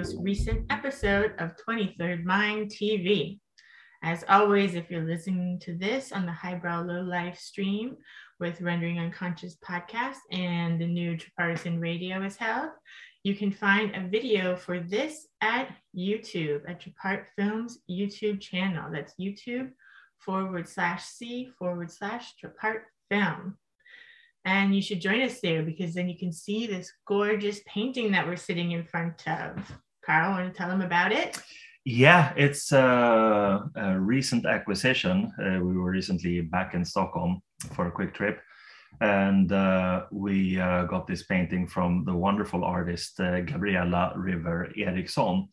most recent episode of 23rd Mind TV. As always, if you're listening to this on the Highbrow Low Life stream with Rendering Unconscious podcast and the new Tripartisan Radio is held, you can find a video for this at YouTube, at Trapart Films YouTube channel. That's YouTube forward slash C forward slash Trapart Film. And you should join us there because then you can see this gorgeous painting that we're sitting in front of. Carl, want to tell them about it? Yeah, it's a, a recent acquisition. Uh, we were recently back in Stockholm for a quick trip, and uh, we uh, got this painting from the wonderful artist uh, Gabriella River Eriksson.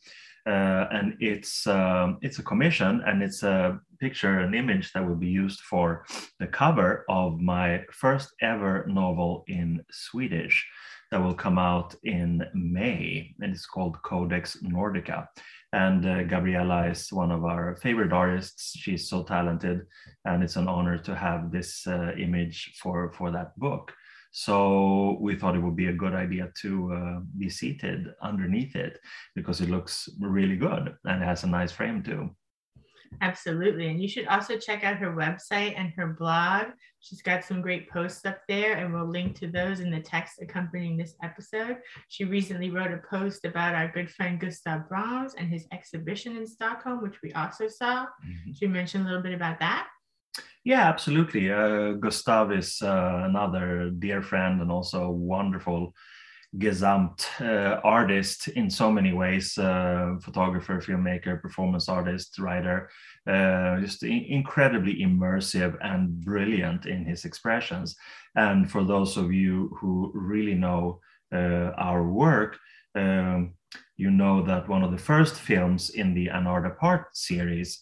Uh, and it's um, it's a commission, and it's a picture, an image that will be used for the cover of my first ever novel in Swedish that will come out in May, and it's called Codex Nordica. And uh, Gabriella is one of our favorite artists. She's so talented, and it's an honor to have this uh, image for, for that book. So we thought it would be a good idea to uh, be seated underneath it because it looks really good and has a nice frame too. Absolutely. And you should also check out her website and her blog. She's got some great posts up there, and we'll link to those in the text accompanying this episode. She recently wrote a post about our good friend Gustav Broms and his exhibition in Stockholm, which we also saw. Mm-hmm. Should you mention a little bit about that? Yeah, absolutely. Uh, Gustav is uh, another dear friend and also wonderful Gesamt uh, artist in so many ways uh, photographer, filmmaker, performance artist, writer, uh, just in- incredibly immersive and brilliant in his expressions. And for those of you who really know our work, um, you know that one of the first films in the An part series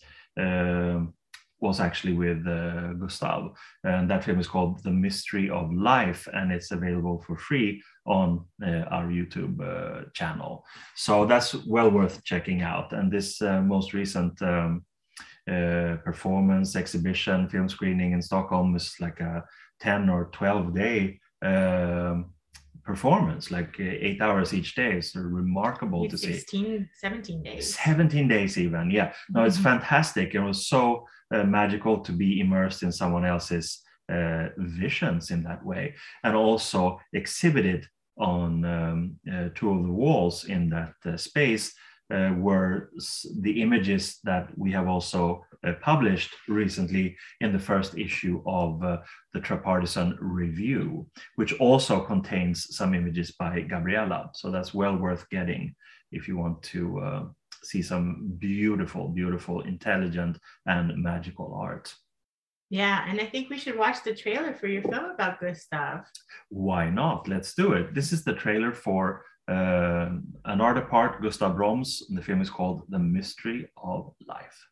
was actually with uh, Gustav. And that film is called The Mystery of Life, and it's available for free on uh, our YouTube uh, channel. So that's well worth checking out. And this uh, most recent um, uh, performance, exhibition, film screening in Stockholm is like a 10 or 12 day um, performance, like uh, eight hours each day. It's remarkable to 16, see. 16, 17 days. 17 days, even. Yeah. No, it's mm-hmm. fantastic. It was so uh, magical to be immersed in someone else's uh, visions in that way and also exhibited on um, uh, two of the walls in that uh, space uh, were the images that we have also published recently in the first issue of the Tripartisan Review, which also contains some images by Gabriella. So that's well worth getting if you want to see some beautiful, beautiful, intelligent, and magical art. Yeah, and I think we should watch the trailer for your film about Gustav. Why not? Let's do it. This is the trailer for uh, An Art Apart, Gustav Broms. The film is called The Mystery of Life.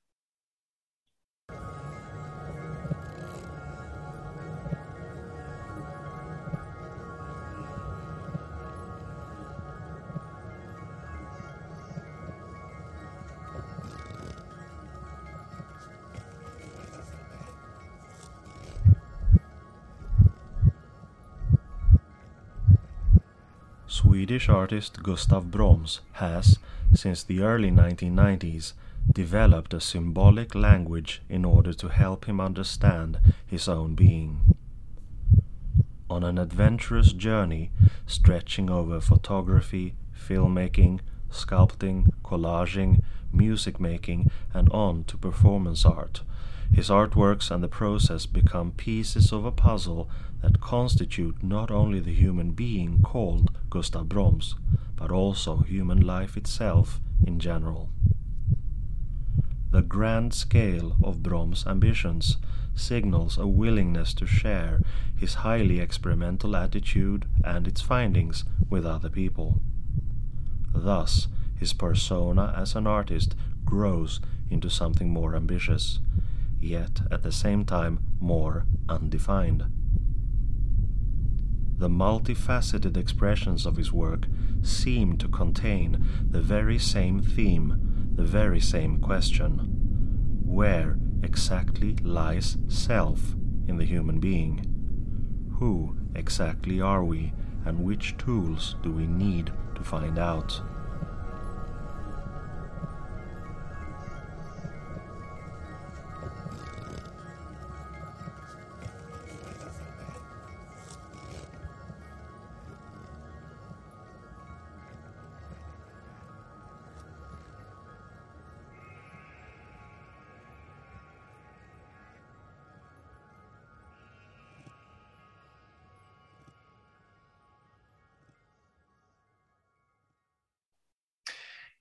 Swedish artist Gustav Broms has, since the early 1990s, developed a symbolic language in order to help him understand his own being. On an adventurous journey stretching over photography, filmmaking, sculpting, collaging, music making, and on to performance art, his artworks and the process become pieces of a puzzle that constitute not only the human being called Gustav Broms, but also human life itself in general. The grand scale of Broms' ambitions signals a willingness to share his highly experimental attitude and its findings with other people. Thus, his persona as an artist grows into something more ambitious, yet at the same time more undefined. The multifaceted expressions of his work seem to contain the very same theme, the very same question. Where exactly lies self in the human being? Who exactly are we, and which tools do we need to find out?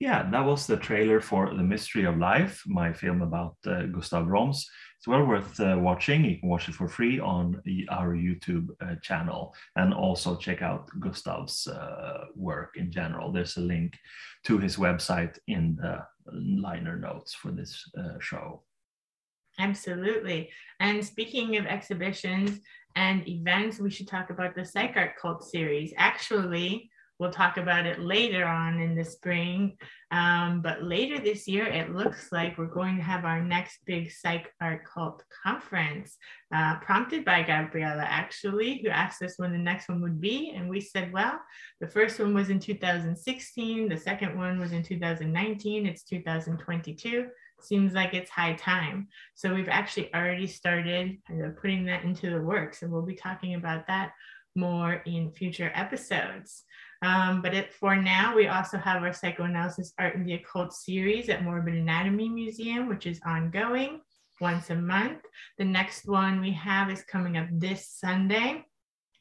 Yeah, that was the trailer for The Mystery of Life, my film about uh, Gustav Broms. It's well worth uh, watching. You can watch it for free on our YouTube uh, channel and also check out Gustav's uh, work in general. There's a link to his website in the liner notes for this uh, show. Absolutely. And speaking of exhibitions and events, we should talk about the Psych Art Cult series. Actually, We'll talk about it later on in the spring. Um, but later this year, it looks like we're going to have our next big Psych Art Cult conference, uh, prompted by Gabriella, actually, who asked us when the next one would be. And we said, well, the first one was in 2016, the second one was in 2019, it's 2022 seems like it's high time. So we've actually already started kind of putting that into the works, and we'll be talking about that more in future episodes. Um, but it, for now, we also have our psychoanalysis art and the occult series at Morbid Anatomy Museum, which is ongoing once a month. The next one we have is coming up this Sunday.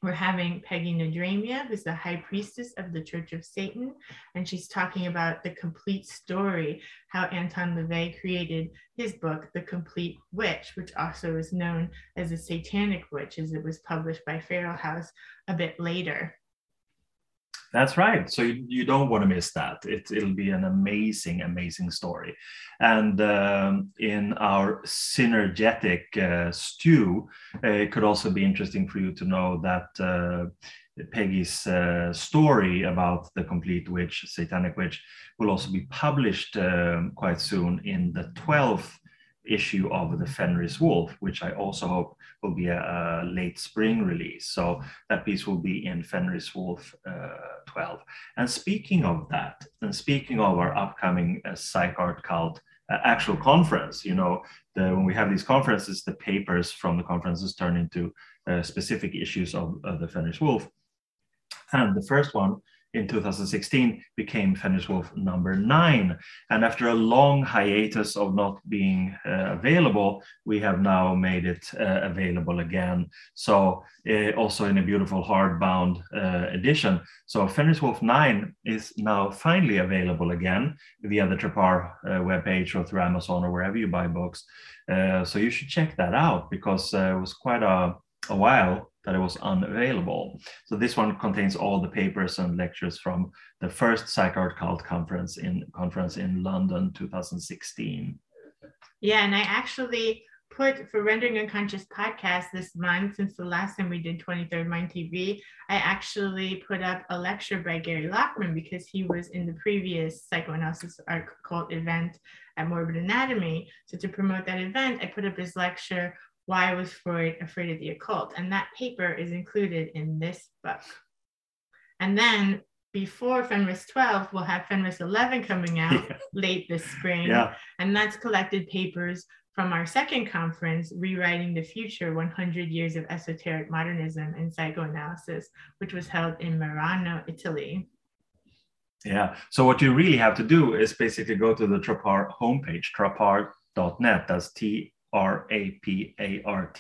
We're having Peggy Nadramia, who's the high priestess of the Church of Satan, and she's talking about the complete story, how Anton LaVey created his book, The Complete Witch, which also is known as The Satanic Witch, as it was published by Feral House a bit later. That's right. So you, you don't want to miss that. It, it'll be an amazing, amazing story. And um, in our synergetic uh, stew, uh, it could also be interesting for you to know that uh, Peggy's uh, story about the complete witch, satanic witch, will also be published um, quite soon in the 12th issue of the Fenris Wolf, which I also hope will be a, a late spring release. So that piece will be in Fenris Wolf uh, 12. And speaking of that, and speaking of our upcoming uh, Psych Art Cult uh, actual conference, you know, the, when we have these conferences, the papers from the conferences turn into uh, specific issues of, of the Fenris Wolf. And the first one in 2016 became Fenris Wolf number nine. And after a long hiatus of not being uh, available, we have now made it uh, available again. So uh, also in a beautiful hardbound uh, edition. So Fenris Wolf 9 is now finally available again via the Trapart uh, webpage or through Amazon or wherever you buy books. Uh, so you should check that out because it was quite a, a while that it was unavailable. So this one contains all the papers and lectures from the first Psych Art Cult conference in conference in London 2016. Yeah, and I actually put for Rendering Unconscious podcast this month, since the last time we did 23rd Mind TV, I actually put up a lecture by Gary Lachman because he was in the previous psychoanalysis art cult event at Morbid Anatomy. So to promote that event, I put up his lecture why Was Freud Afraid of the Occult? And that paper is included in this book. And then before Fenris 12, we'll have Fenris 11 coming out yeah. late this spring. Yeah. And that's collected papers from our second conference, Rewriting the Future 100 Years of Esoteric Modernism and Psychoanalysis, which was held in Merano, Italy. Yeah. So, what you really have to do is basically go to the Trapart homepage, trapart.net. That's T rapart.net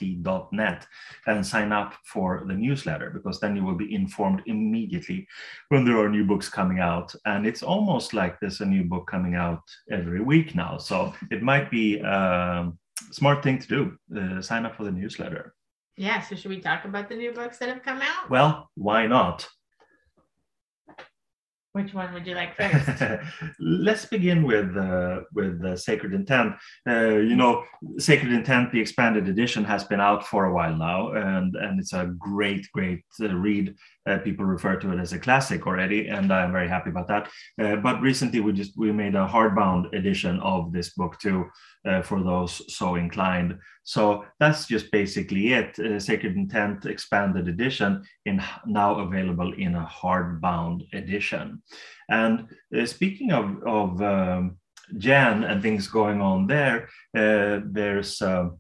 and sign up for the newsletter because then you will be informed immediately when there are new books coming out. And it's almost like there's a new book coming out every week now. So it might be a smart thing to do. Uh, sign up for the newsletter. Yeah. So should we talk about the new books that have come out? Well, why not? Which one would you like first? Let's begin with uh, with the Sacred Intent. Uh, you know, Sacred Intent, the expanded edition, has been out for a while now, and and it's a great, great uh, read. Uh, people refer to it as a classic already, and I'm very happy about that. Uh, but recently, we just we made a hardbound edition of this book too, uh, for those so inclined. So that's just basically it. Uh, Sacred Intent Expanded Edition in now available in a hardbound edition. And uh, speaking of, of um, Gen and things going on there, uh, there's a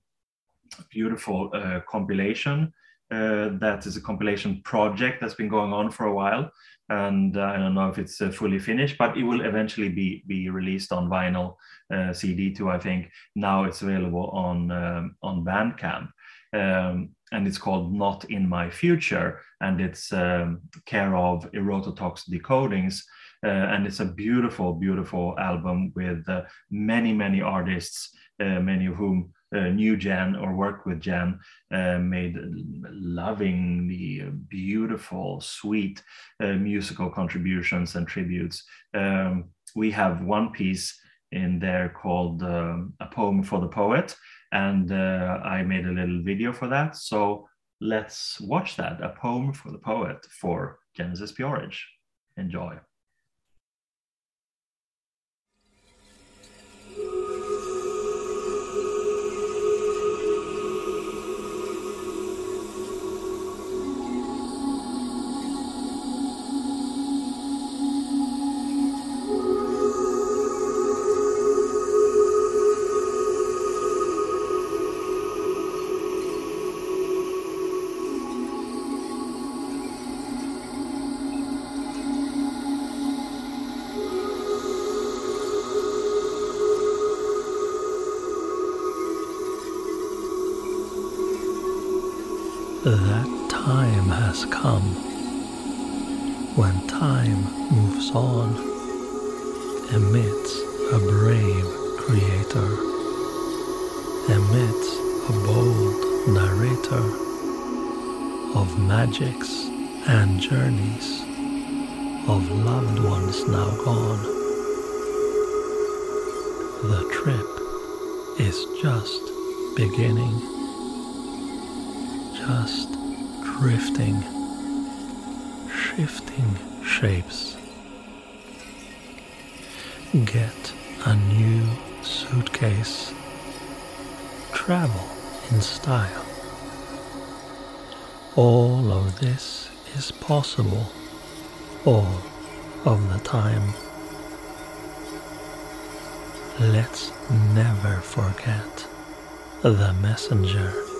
beautiful uh, compilation. Uh, that is a compilation project that's been going on for a while and I don't know if it's fully finished, but it will eventually be be released on vinyl, CD too. I think now it's available on um, on Bandcamp. Um, and it's called Not in My Future, and it's um, care of Erototox Decodings. Uh, and it's a beautiful, beautiful album with uh, many, many artists, uh, many of whom uh, knew Gen or worked with Gen, uh, made lovingly beautiful, sweet uh, musical contributions and tributes. Um, we have one piece in there called um, A Poem for the Poet, and uh, I made a little video for that. So let's watch that A Poem for the Poet for Genesis P-Orridge. Enjoy. That time has come when time moves on amidst a brave creator, amidst a bold narrator of magics and journeys of loved ones now gone. The trip is just beginning just drifting, shifting shapes. Get a new suitcase. Travel in style. All of this is possible all of the time. Let's never forget the messenger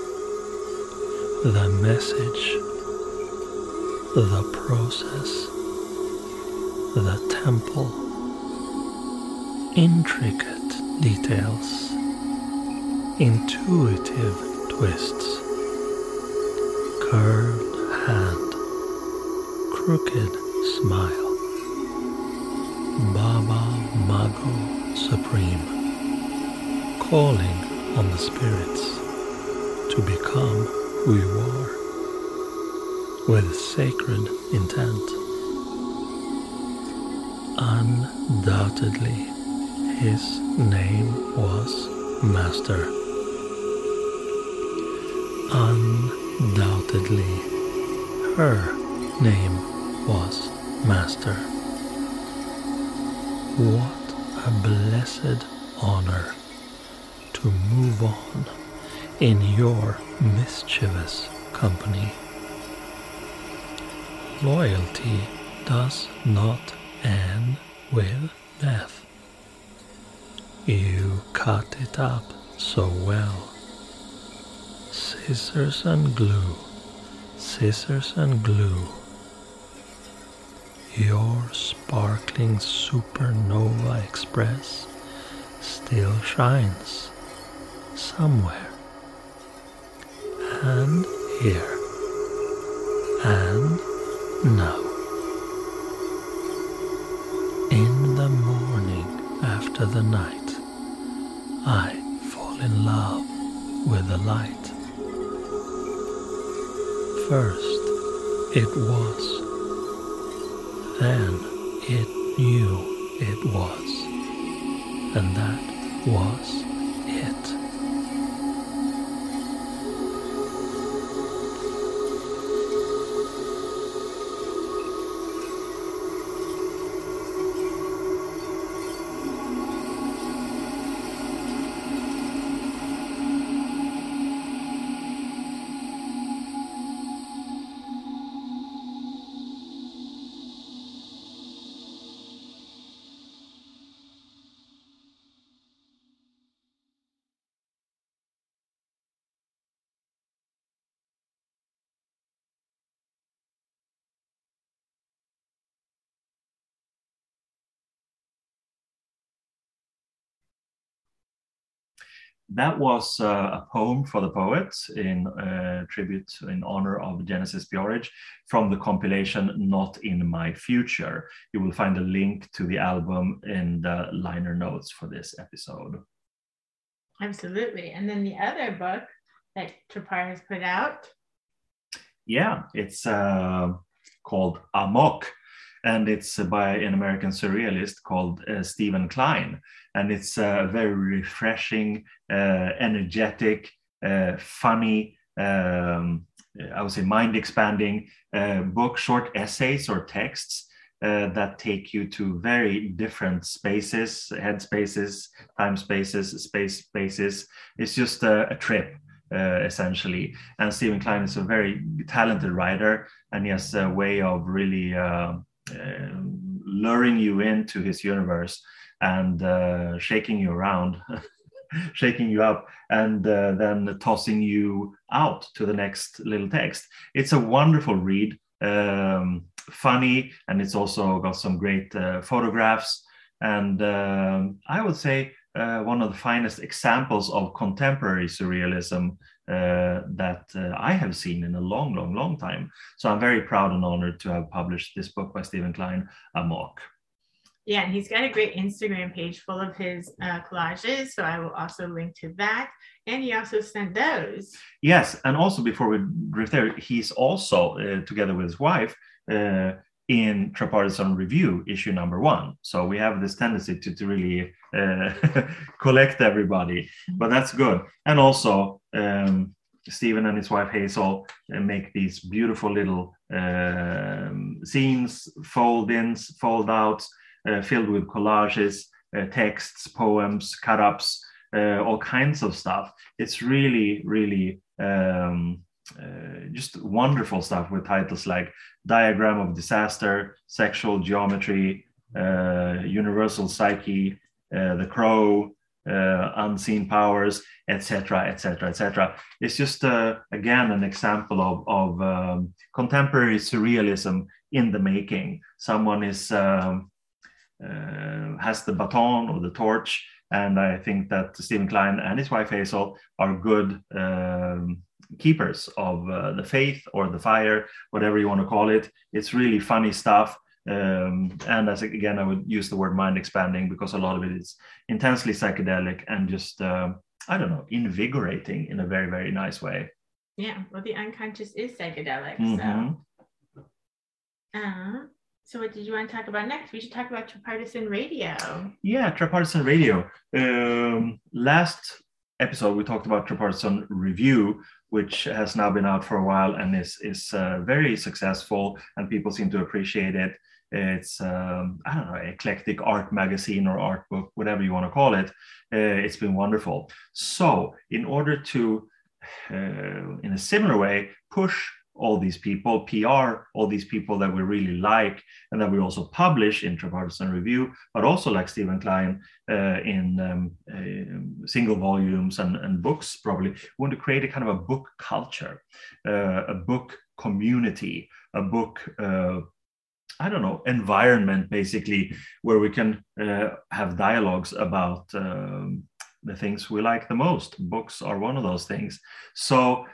the message, the process, the temple, intricate details, intuitive twists, curved hand, crooked smile, Baba Mago Supreme, calling on the spirits who you are with sacred intent. Undoubtedly, his name was Master. Undoubtedly, her name was Master. What a blessed honor to move on in your mischievous company. Loyalty does not end with death. You cut it up so well. Scissors and glue, scissors and glue. Your sparkling supernova express still shines somewhere and here and now. In the morning after the night, I fall in love with the light. First it was, then it knew it was, and that was that was uh, a poem for the poet in uh, tribute in honor of Genesis P-Orridge from the compilation Not in My Future. You will find a link to the album in the liner notes for this episode. Absolutely. And then the other book that Trapart has put out. Yeah, it's uh, called Amok and it's by an American surrealist called uh, Stephen Klein. And it's a very refreshing, uh, energetic, uh, funny, um, I would say mind expanding uh, book, short essays or texts. Uh, that take you to very different spaces, head spaces, time spaces, space spaces. It's just a, a trip, uh, essentially. And Stephen Klein is a very talented writer, and he has a way of really uh, luring you into his universe and uh, shaking you around, shaking you up, and uh, then tossing you out to the next little text. It's a wonderful read, um, funny, and it's also got some great uh, photographs. And um, I would say uh, one of the finest examples of contemporary surrealism uh, that uh, I have seen in a long, long, long time. So I'm very proud and honored to have published this book by Stephen Klein, Amok. Yeah, and he's got a great Instagram page full of his uh, collages. So I will also link to that. And he also sent those. Yes, and also before we drift there, he's also uh, together with his wife uh, in Tripartisan Review, issue number one. So we have this tendency to, to really uh, collect everybody, but that's good. And also, um, Stephen and his wife Hazel uh, make these beautiful little um, scenes, fold ins, fold outs, uh, filled with collages, uh, texts, poems, cut ups, uh, all kinds of stuff. It's really, really. Um, uh, just wonderful stuff with titles like Diagram of Disaster, Sexual Geometry, uh, Universal Psyche, uh, The Crow, uh, Unseen Powers, etc., etc., etc. It's just uh, again an example of, of um, contemporary surrealism in the making. Someone is um, has the baton or the torch, and I think that Stephen Klein and his wife Hazel are good. Um, keepers of uh, the faith or the fire, whatever you want to call it. It's really funny stuff. Um, and as again, I would use the word mind expanding because a lot of it is intensely psychedelic and just, uh, I don't know, invigorating in a very, very nice way. Yeah, well, the unconscious is psychedelic. Mm-hmm. So, uh, so what did you want to talk about next? We should talk about Tripartisan Radio. Yeah, Tripartisan Radio. Um, last episode, we talked about Tripartisan Review, which has now been out for a while and is, is uh, very successful, and people seem to appreciate it. It's, um, I don't know, eclectic art magazine or art book, whatever you want to call it. Uh, it's been wonderful. So, in order to, uh, in a similar way, push all these people, PR all these people that we really like and that we also publish in Tripartisan Review, but also like Stephen Klein uh, in um, uh, single volumes and, and books, probably. We want to create a kind of a book culture, uh, a book community, a book. Uh, I don't know, environment basically, where we can uh, have dialogues about um, the things we like the most. Books are one of those things. So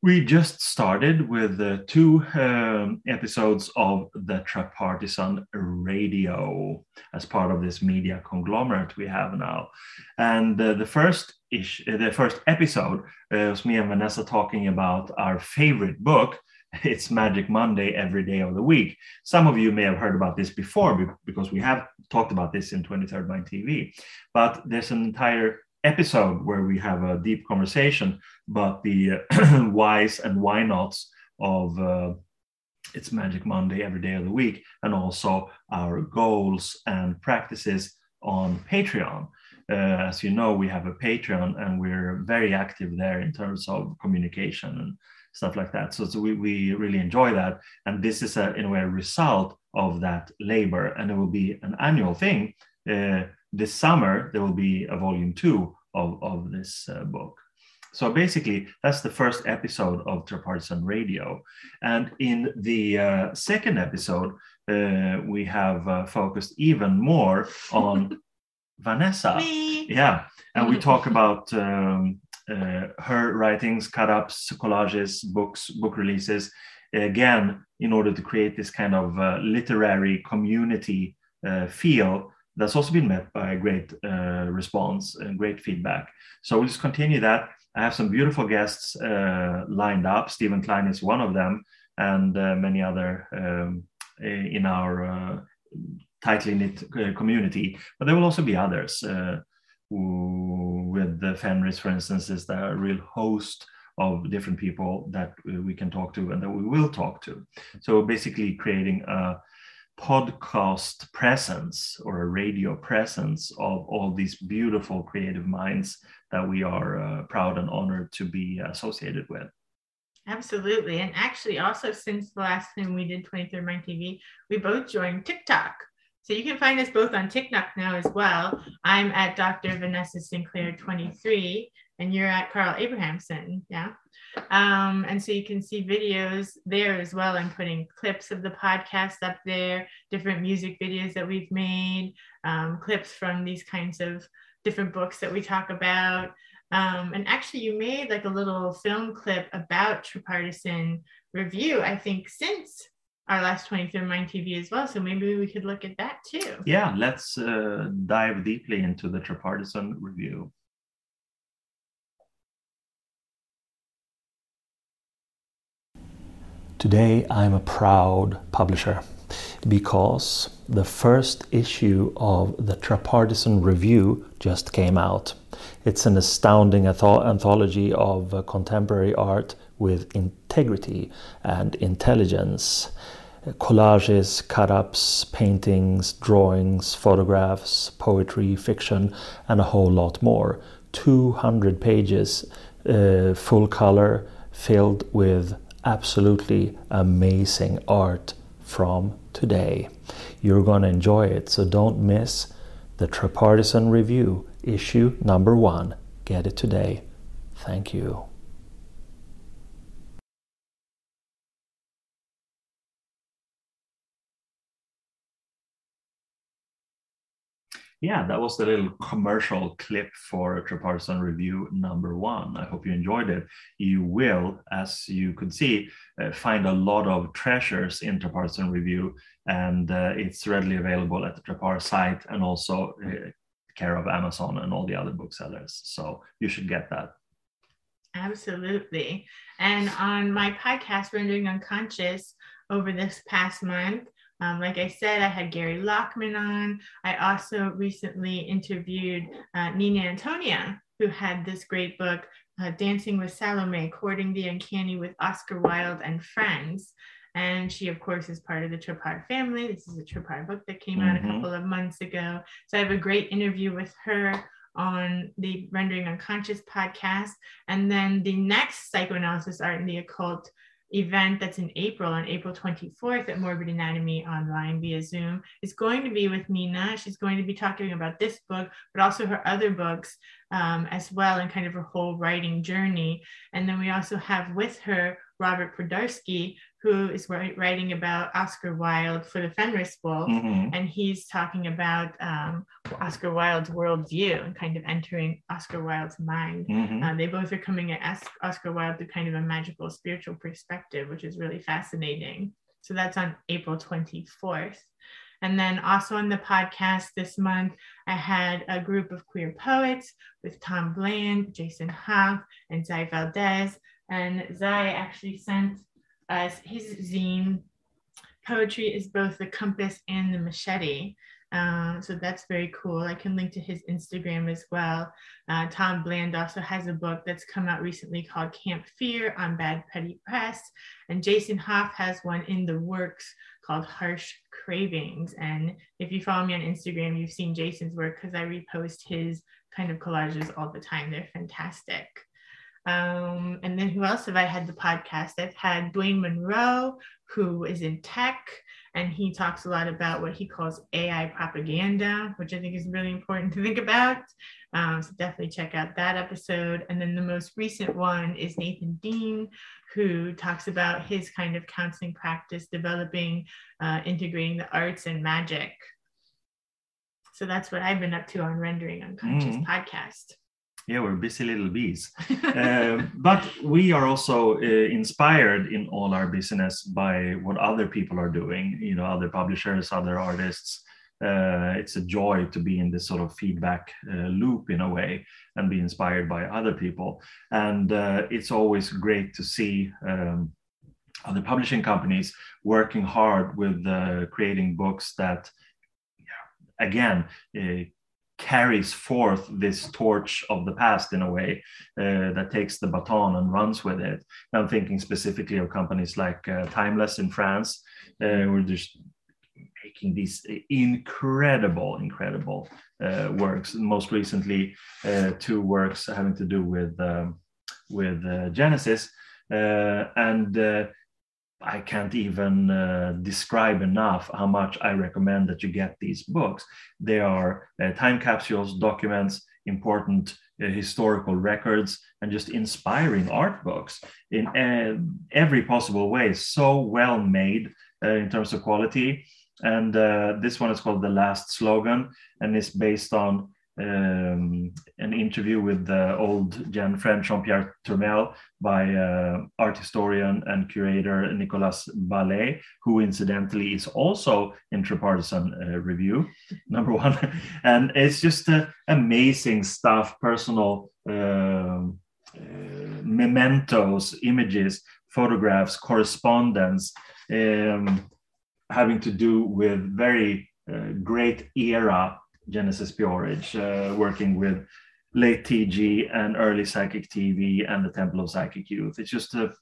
we just started with uh, two um, episodes of the Tripartisan Radio as part of this media conglomerate we have now. And uh, the first ish, uh, the first episode uh, was me and Vanessa talking about our favorite book. It's Magic Monday every day of the week. Some of you may have heard about this before because we have talked about this in 23rd Mind TV. But there's an entire episode where we have a deep conversation about the whys and why nots of uh, it's Magic Monday every day of the week, and also our goals and practices on Patreon. Uh, as you know, we have a Patreon and we're very active there in terms of communication and stuff like that. So, so we, we really enjoy that. And this is, a, in a way, a result of that labor, and it will be an annual thing. Uh, this summer there will be a volume two of, of this uh, book. So basically, that's the first episode of Tripartisan Radio. And in the uh, second episode, uh, we have uh, focused even more on Vanessa. Me. Yeah, and we talk about um, uh, her writings, cut ups, collages, books, book releases. Again, in order to create this kind of uh, literary community uh, feel that's also been met by a great uh, response and great feedback. So we'll just continue that. I have some beautiful guests uh, lined up. Stephen Klein is one of them, and uh, many other um, in our uh, tightly knit uh, community. But there will also be others. Uh, who, with the Fenris, for instance, is the real host of different people that we can talk to and that we will talk to. So basically, creating a podcast presence or a radio presence of all these beautiful creative minds that we are uh, proud and honored to be associated with. Absolutely. And actually, also since the last time we did 23rd Mind TV, we both joined TikTok. So you can find us both on TikTok now as well. I'm at Dr. Vanessa Sinclair 23, and you're at Carl Abrahamsson. Yeah. Um, and so you can see videos there as well. I'm putting clips of the podcast up there, different music videos that we've made, um, clips from these kinds of different books that we talk about. Um, and actually, you made like a little film clip about Tripartisan Review, I think, since our last 23rd Mind TV as well. So maybe we could look at that too. Yeah, let's uh, dive deeply into the Tripartisan Review. Today, I'm a proud publisher because the first issue of the Tripartisan Review just came out. It's an astounding anthology of uh, contemporary art with integrity and intelligence. Collages, cut ups, paintings, drawings, photographs, poetry, fiction, and a whole lot more. 200 pages, uh, full color, filled with absolutely amazing art from today. You're going to enjoy it, so don't miss the Tripartisan Review, issue number one. Get it today. Thank you. Yeah, that was the little commercial clip for Tripartisan Review number one. I hope you enjoyed it. You will, as you could see, uh, find a lot of treasures in Tripartisan Review, and uh, it's readily available at the Trapart site and also uh, care of Amazon and all the other booksellers. So you should get that. Absolutely. And on my podcast, Rendering Unconscious, over this past month, um, like I said, I had Gary Lachman on. I also recently interviewed uh, Nina Antonia, who had this great book, uh, Dancing with Salome, Courting the Uncanny with Oscar Wilde and Friends. And she, of course, is part of the Trapart family. This is a Trapart book that came out mm-hmm. a couple of months ago. So I have a great interview with her on the Rendering Unconscious podcast. And then the next psychoanalysis art in the occult event that's in April, on April 24th at Morbid Anatomy online via Zoom, is going to be with Nina. She's going to be talking about this book, but also her other books um, as well, and kind of her whole writing journey. And then we also have with her Robert Podgurski, who is writing about Oscar Wilde for the Fenris Wolf, mm-hmm. and he's talking about um, Oscar Wilde's worldview and kind of entering Oscar Wilde's mind. Mm-hmm. Uh, they both are coming at Oscar Wilde through kind of a magical spiritual perspective, which is really fascinating. So that's on April 24th. And then also on the podcast this month, I had a group of queer poets with Tom Bland, Jason Hoff, and Zai Valdez. And Zai actually sent us his zine poetry is both the compass and the machete. Um, so that's very cool. I can link to his Instagram as well. Uh, Tom Bland also has a book that's come out recently called Camp Fear on Bad Petty Press. And Jason Hoff has one in the works called Harsh Cravings. And if you follow me on Instagram, you've seen Jason's work because I repost his kind of collages all the time. They're fantastic. Um, and then who else have I had the podcast? I've had Dwayne Monroe, who is in tech, and he talks a lot about what he calls AI propaganda, which I think is really important to think about. Um, so definitely check out that episode. And then the most recent one is Nathan Dean, who talks about his kind of counseling practice, developing, uh, integrating the arts and magic So that's what I've been up to on Rendering Unconscious Mm. podcast. Yeah, we're busy little bees. Uh, but we are also uh, inspired in all our business by what other people are doing, you know, other publishers, other artists. Uh, it's a joy to be in this sort of feedback uh, loop in a way and be inspired by other people. And uh, it's always great to see um, other publishing companies working hard with uh, creating books that, again, uh, carries forth this torch of the past in a way uh, that takes the baton and runs with it. I'm thinking specifically of companies like uh, Timeless in France, uh, who are just making these incredible, incredible uh, works. Most recently, uh, two works having to do with um, with uh, Genesis, uh, and I can't even uh, describe enough how much I recommend that you get these books. They are uh, time capsules, documents, important uh, historical records, and just inspiring art books in uh, every possible way. So well made uh, in terms of quality. And uh, this one is called The Last Slogan and is based on um, an interview with the old Gen friend Jean-Pierre Turmel by uh, art historian and curator Nicolas Ballet, who incidentally is also in Tripartisan uh, Review, number one. and it's just uh, amazing stuff, personal um, uh, mementos, images, photographs, correspondence, um, having to do with very uh, great era Genesis P-Orridge, uh, working with late TG and early Psychic TV and the Temple of Psychic Youth. It's just a,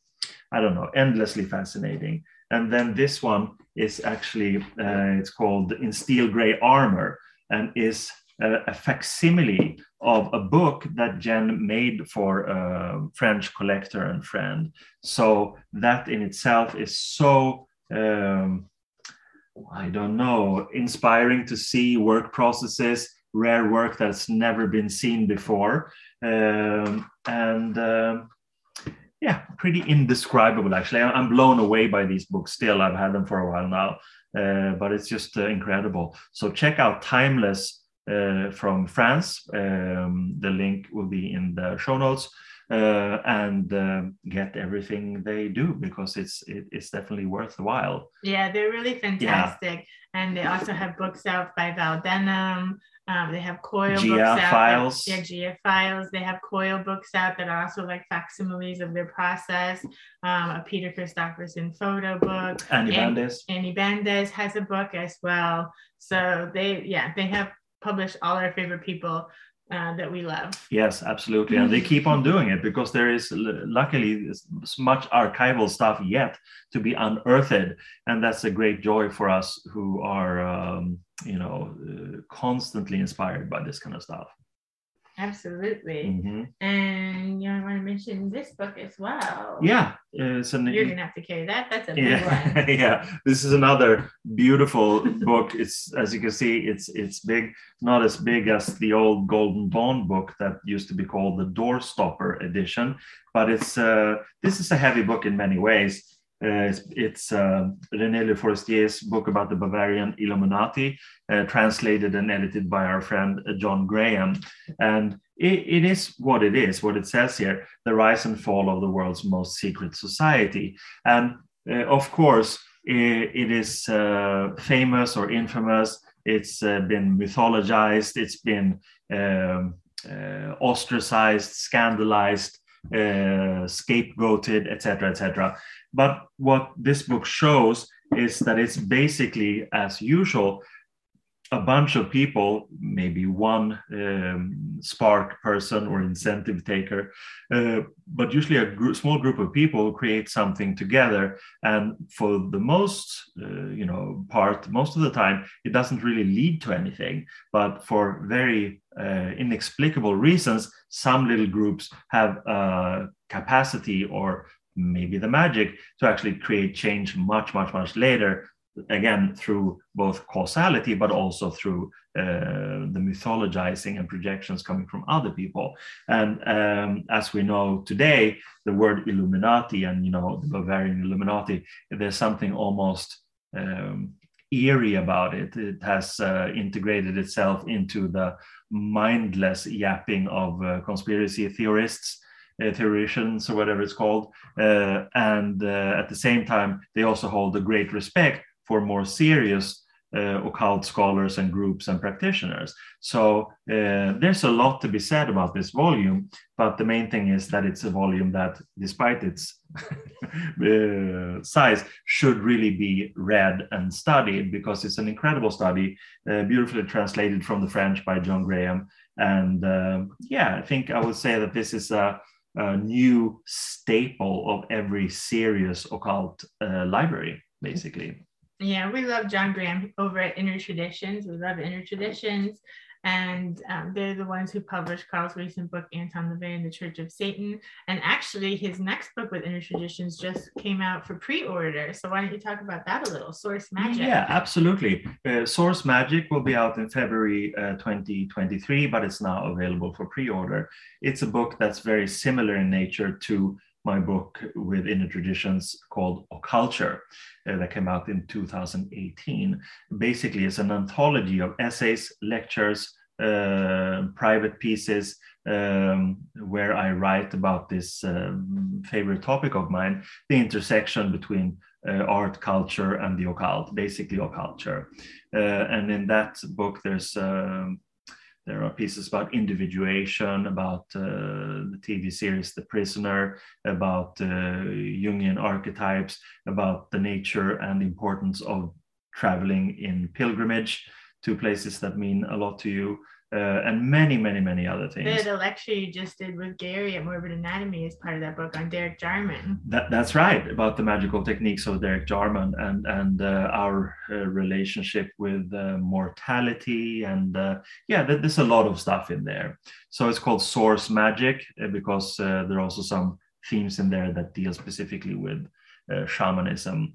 I don't know, endlessly fascinating. And then this one is actually, uh, it's called In Steel Gray Armor and is a, a facsimile of a book that Gen made for a French collector and friend. So that in itself is so um, I don't know, inspiring to see work processes, rare work that's never been seen before. Um, and um, yeah, pretty indescribable, actually. I'm blown away by these books still. I've had them for a while now, uh, but it's just uh, incredible. So check out Timeless uh, from France. Um, the link will be in the show notes. Uh, and um get everything they do because it's it, it's definitely worthwhile. Yeah, they're really fantastic. And they also have books out by Val Denham. Um, they have coil Gia books out. Files. Yeah, Gia Files. They have coil books out that are also like facsimiles of their process. Um, a Peter Christopherson photo book. Annie Bandez. Annie Bandez has a book as well. So they, yeah, they have published all our favorite people uh, that we love. Yes, absolutely. And they keep on doing it because there is luckily much archival stuff yet to be unearthed. And that's a great joy for us who are, um, you know, uh, constantly inspired by this kind of stuff. Absolutely. Mhm. And you know, I want to mention this book as well. Yeah, it's an You're gonna have to carry that. That's a big one. yeah, yeah. This is another beautiful book. It's as you can see, it's it's big, not as big as the old Golden Dawn book that used to be called the Doorstopper edition, but it's uh, this is a heavy book in many ways. Uh, it's it's uh, René Le Forestier's book about the Bavarian Illuminati, uh, translated and edited by our friend uh, Jon Graham, and it, it is what it is. What it says here: the rise and fall of the world's most secret society, and uh, of course, i- it is famous or infamous. It's been mythologized. It's been um, ostracized, scandalized, scapegoated, etc., etc. But what this book shows is that it's basically, as usual, a bunch of people, maybe one um, spark person or incentive taker, uh, but usually a gr- small group of people create something together. And for the most, uh, you know, part, most of the time, it doesn't really lead to anything. But for very uh, inexplicable reasons, some little groups have uh, capacity or maybe the magic to actually create change much, much, much later again through both causality but also through uh, the mythologizing and projections coming from other people and um, as we know today the word illuminati and you know the bavarian illuminati there's something almost um, eerie about it. It has uh, integrated itself into the mindless yapping of uh, conspiracy theorists, theorists, or whatever it's called. Uh, and uh, at the same time, they also hold a great respect for more serious uh, occult scholars and groups and practitioners. So uh, there's a lot to be said about this volume, but the main thing is that it's a volume that, despite its uh, size, should really be read and studied because it's an incredible study, uh, beautifully translated from the French by Jon Graham. And um, yeah, I think I would say that this is a, a new staple of every serious occult uh, library, basically. Yeah, we love Jon Graham over at Inner Traditions. We love Inner Traditions. And um, they're the ones who published Carl's recent book, Anton LaVey and the Church of Satan. And actually, his next book with Inner Traditions just came out for pre order. So, why don't you talk about that a little? Source Magic. Yeah, absolutely. Uh, Source Magic will be out in February uh, 2023, but it's now available for pre order. It's a book that's very similar in nature to my book with Inner Traditions called Occulture uh, that came out in 2018. Basically, it's an anthology of essays, lectures, uh, private pieces um, where I write about this um, favorite topic of mine the intersection between uh, art, culture, and the occult, basically occulture. Uh, and in that book, there's um, there are pieces about individuation, about uh, the TV series The Prisoner, about uh, Jungian archetypes, about the nature and importance of traveling in pilgrimage to places that mean a lot to you uh, and many, many, many other things. The, the, lecture you just did with Gary at Morbid Anatomy is part of that book on Derek Jarman. That, that's right, about the magical techniques of Derek Jarman and, and uh, our uh, relationship with uh, mortality. And uh, yeah, there's a lot of stuff in there. So it's called Source Magic uh, because there are also some themes in there that deal specifically with shamanism,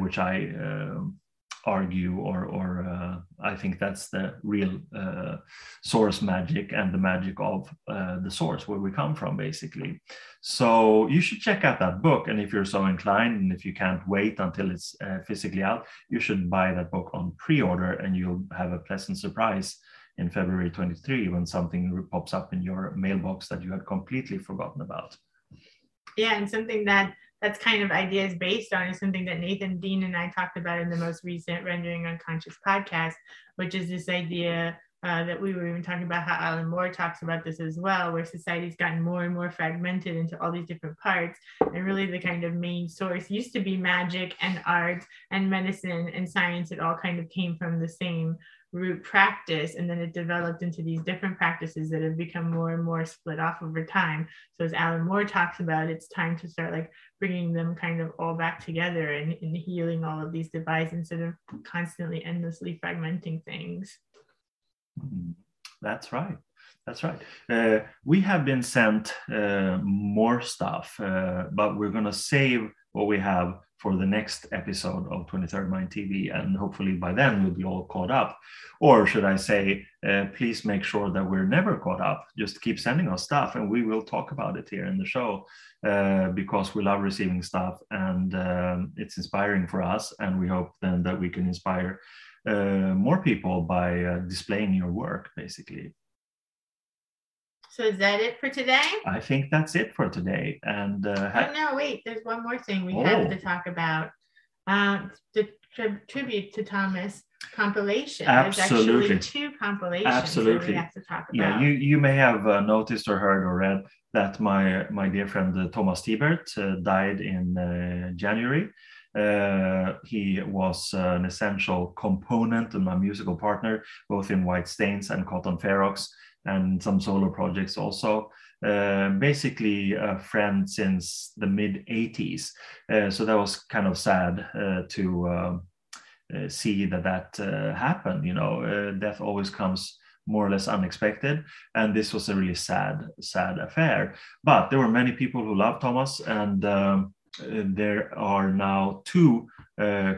which I um, argue or or uh, I think that's the real uh, source magic and the magic of uh, the source where we come from basically. So you should check out that book, and if you're so inclined, and if you can't wait until it's uh, physically out, you should buy that book on pre-order, and you'll have a pleasant surprise in February 23 when something pops up in your mailbox that you had completely forgotten about. Yeah, and something that that's kind of ideas based on is something that Nathan Dean and I talked about in the most recent Rendering Unconscious podcast, which is this idea uh, that we were even talking about how Alan Moore talks about this as well, where society's gotten more and more fragmented into all these different parts. And really, the kind of main source used to be magic and art and medicine and science. It all kind of came from the same root practice and then it developed into these different practices that have become more and more split off over time so as alan moore talks about it's time to start like bringing them kind of all back together and, and healing all of these divides instead of constantly endlessly fragmenting things. That's right that's right. Uh, we have been sent uh, more stuff, uh, but we're going to save what we have for the next episode of 23rd Mind TV. And hopefully by then we'll be all caught up. Or should I say, uh, please make sure that we're never caught up. Just keep sending us stuff and we will talk about it here in the show uh, because we love receiving stuff and um, it's inspiring for us. And we hope then that we can inspire uh, more people by uh, displaying your work, basically. So is that it for today? I think that's it for today. And uh, oh no, wait, there's one more thing we oh. have to talk about. Um, the tri- tribute to Thomas compilation. Absolutely. There's actually two compilations. Absolutely. we have to talk about. Yeah, you you may have uh, noticed or heard or read that my my dear friend uh, Thomas Tibert uh, died in uh, January. Uh, he was an essential component and my musical partner, both in White Stains and Cotton Ferox and some solo projects also. Uh, basically a friend since the mid 80s. Uh, so that was kind of sad uh, to um, see that that happened. You know, death always comes more or less unexpected, and this was a really sad, sad affair. But there were many people who loved Thomas, and um, there are now two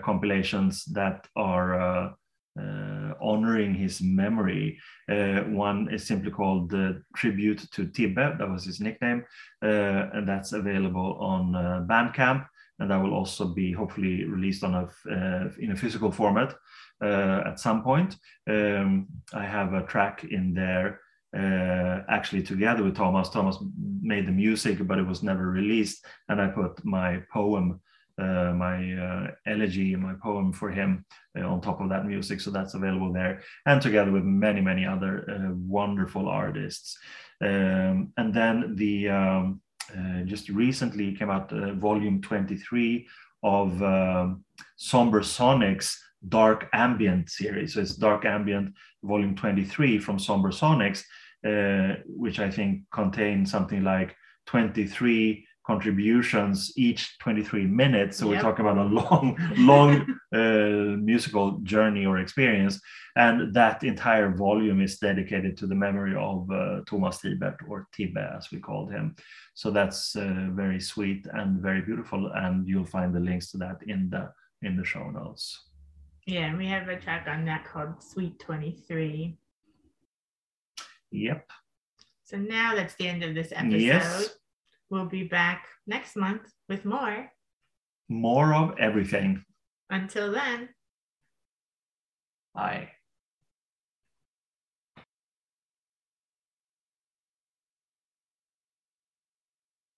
compilations that are uh, honoring his memory. Uh, one is simply called the Tribute to Tibbe, that was his nickname, uh, and that's available on Bandcamp. and that will also be hopefully released on a uh, in a physical format uh, at some point. Um, I have a track in there uh, actually together with Thomas. Thomas made the music, but it was never released, and I put my poem. Uh, my uh, elegy, my poem for him uh, on top of that music. So that's available there, and together with many, many other uh, wonderful artists. Um, and then the um, uh, just recently came out volume 23 of um, Somber Sonics Dark Ambient series. So it's Dark Ambient volume 23 from Somber Sonics, which I think contains something like 23 contributions each 23 minutes. So yep. we're talking about a long long uh, musical journey or experience. And that entire volume is dedicated to the memory of uh, thomas tibert or tibbe as we called him. So that's uh, very sweet and very beautiful. And you'll find the links to that in the in the show notes. Yeah we have a track on that called sweet 23 yep so now that's the end of this episode yes We'll be back next month with more. More of everything. Until then. Bye.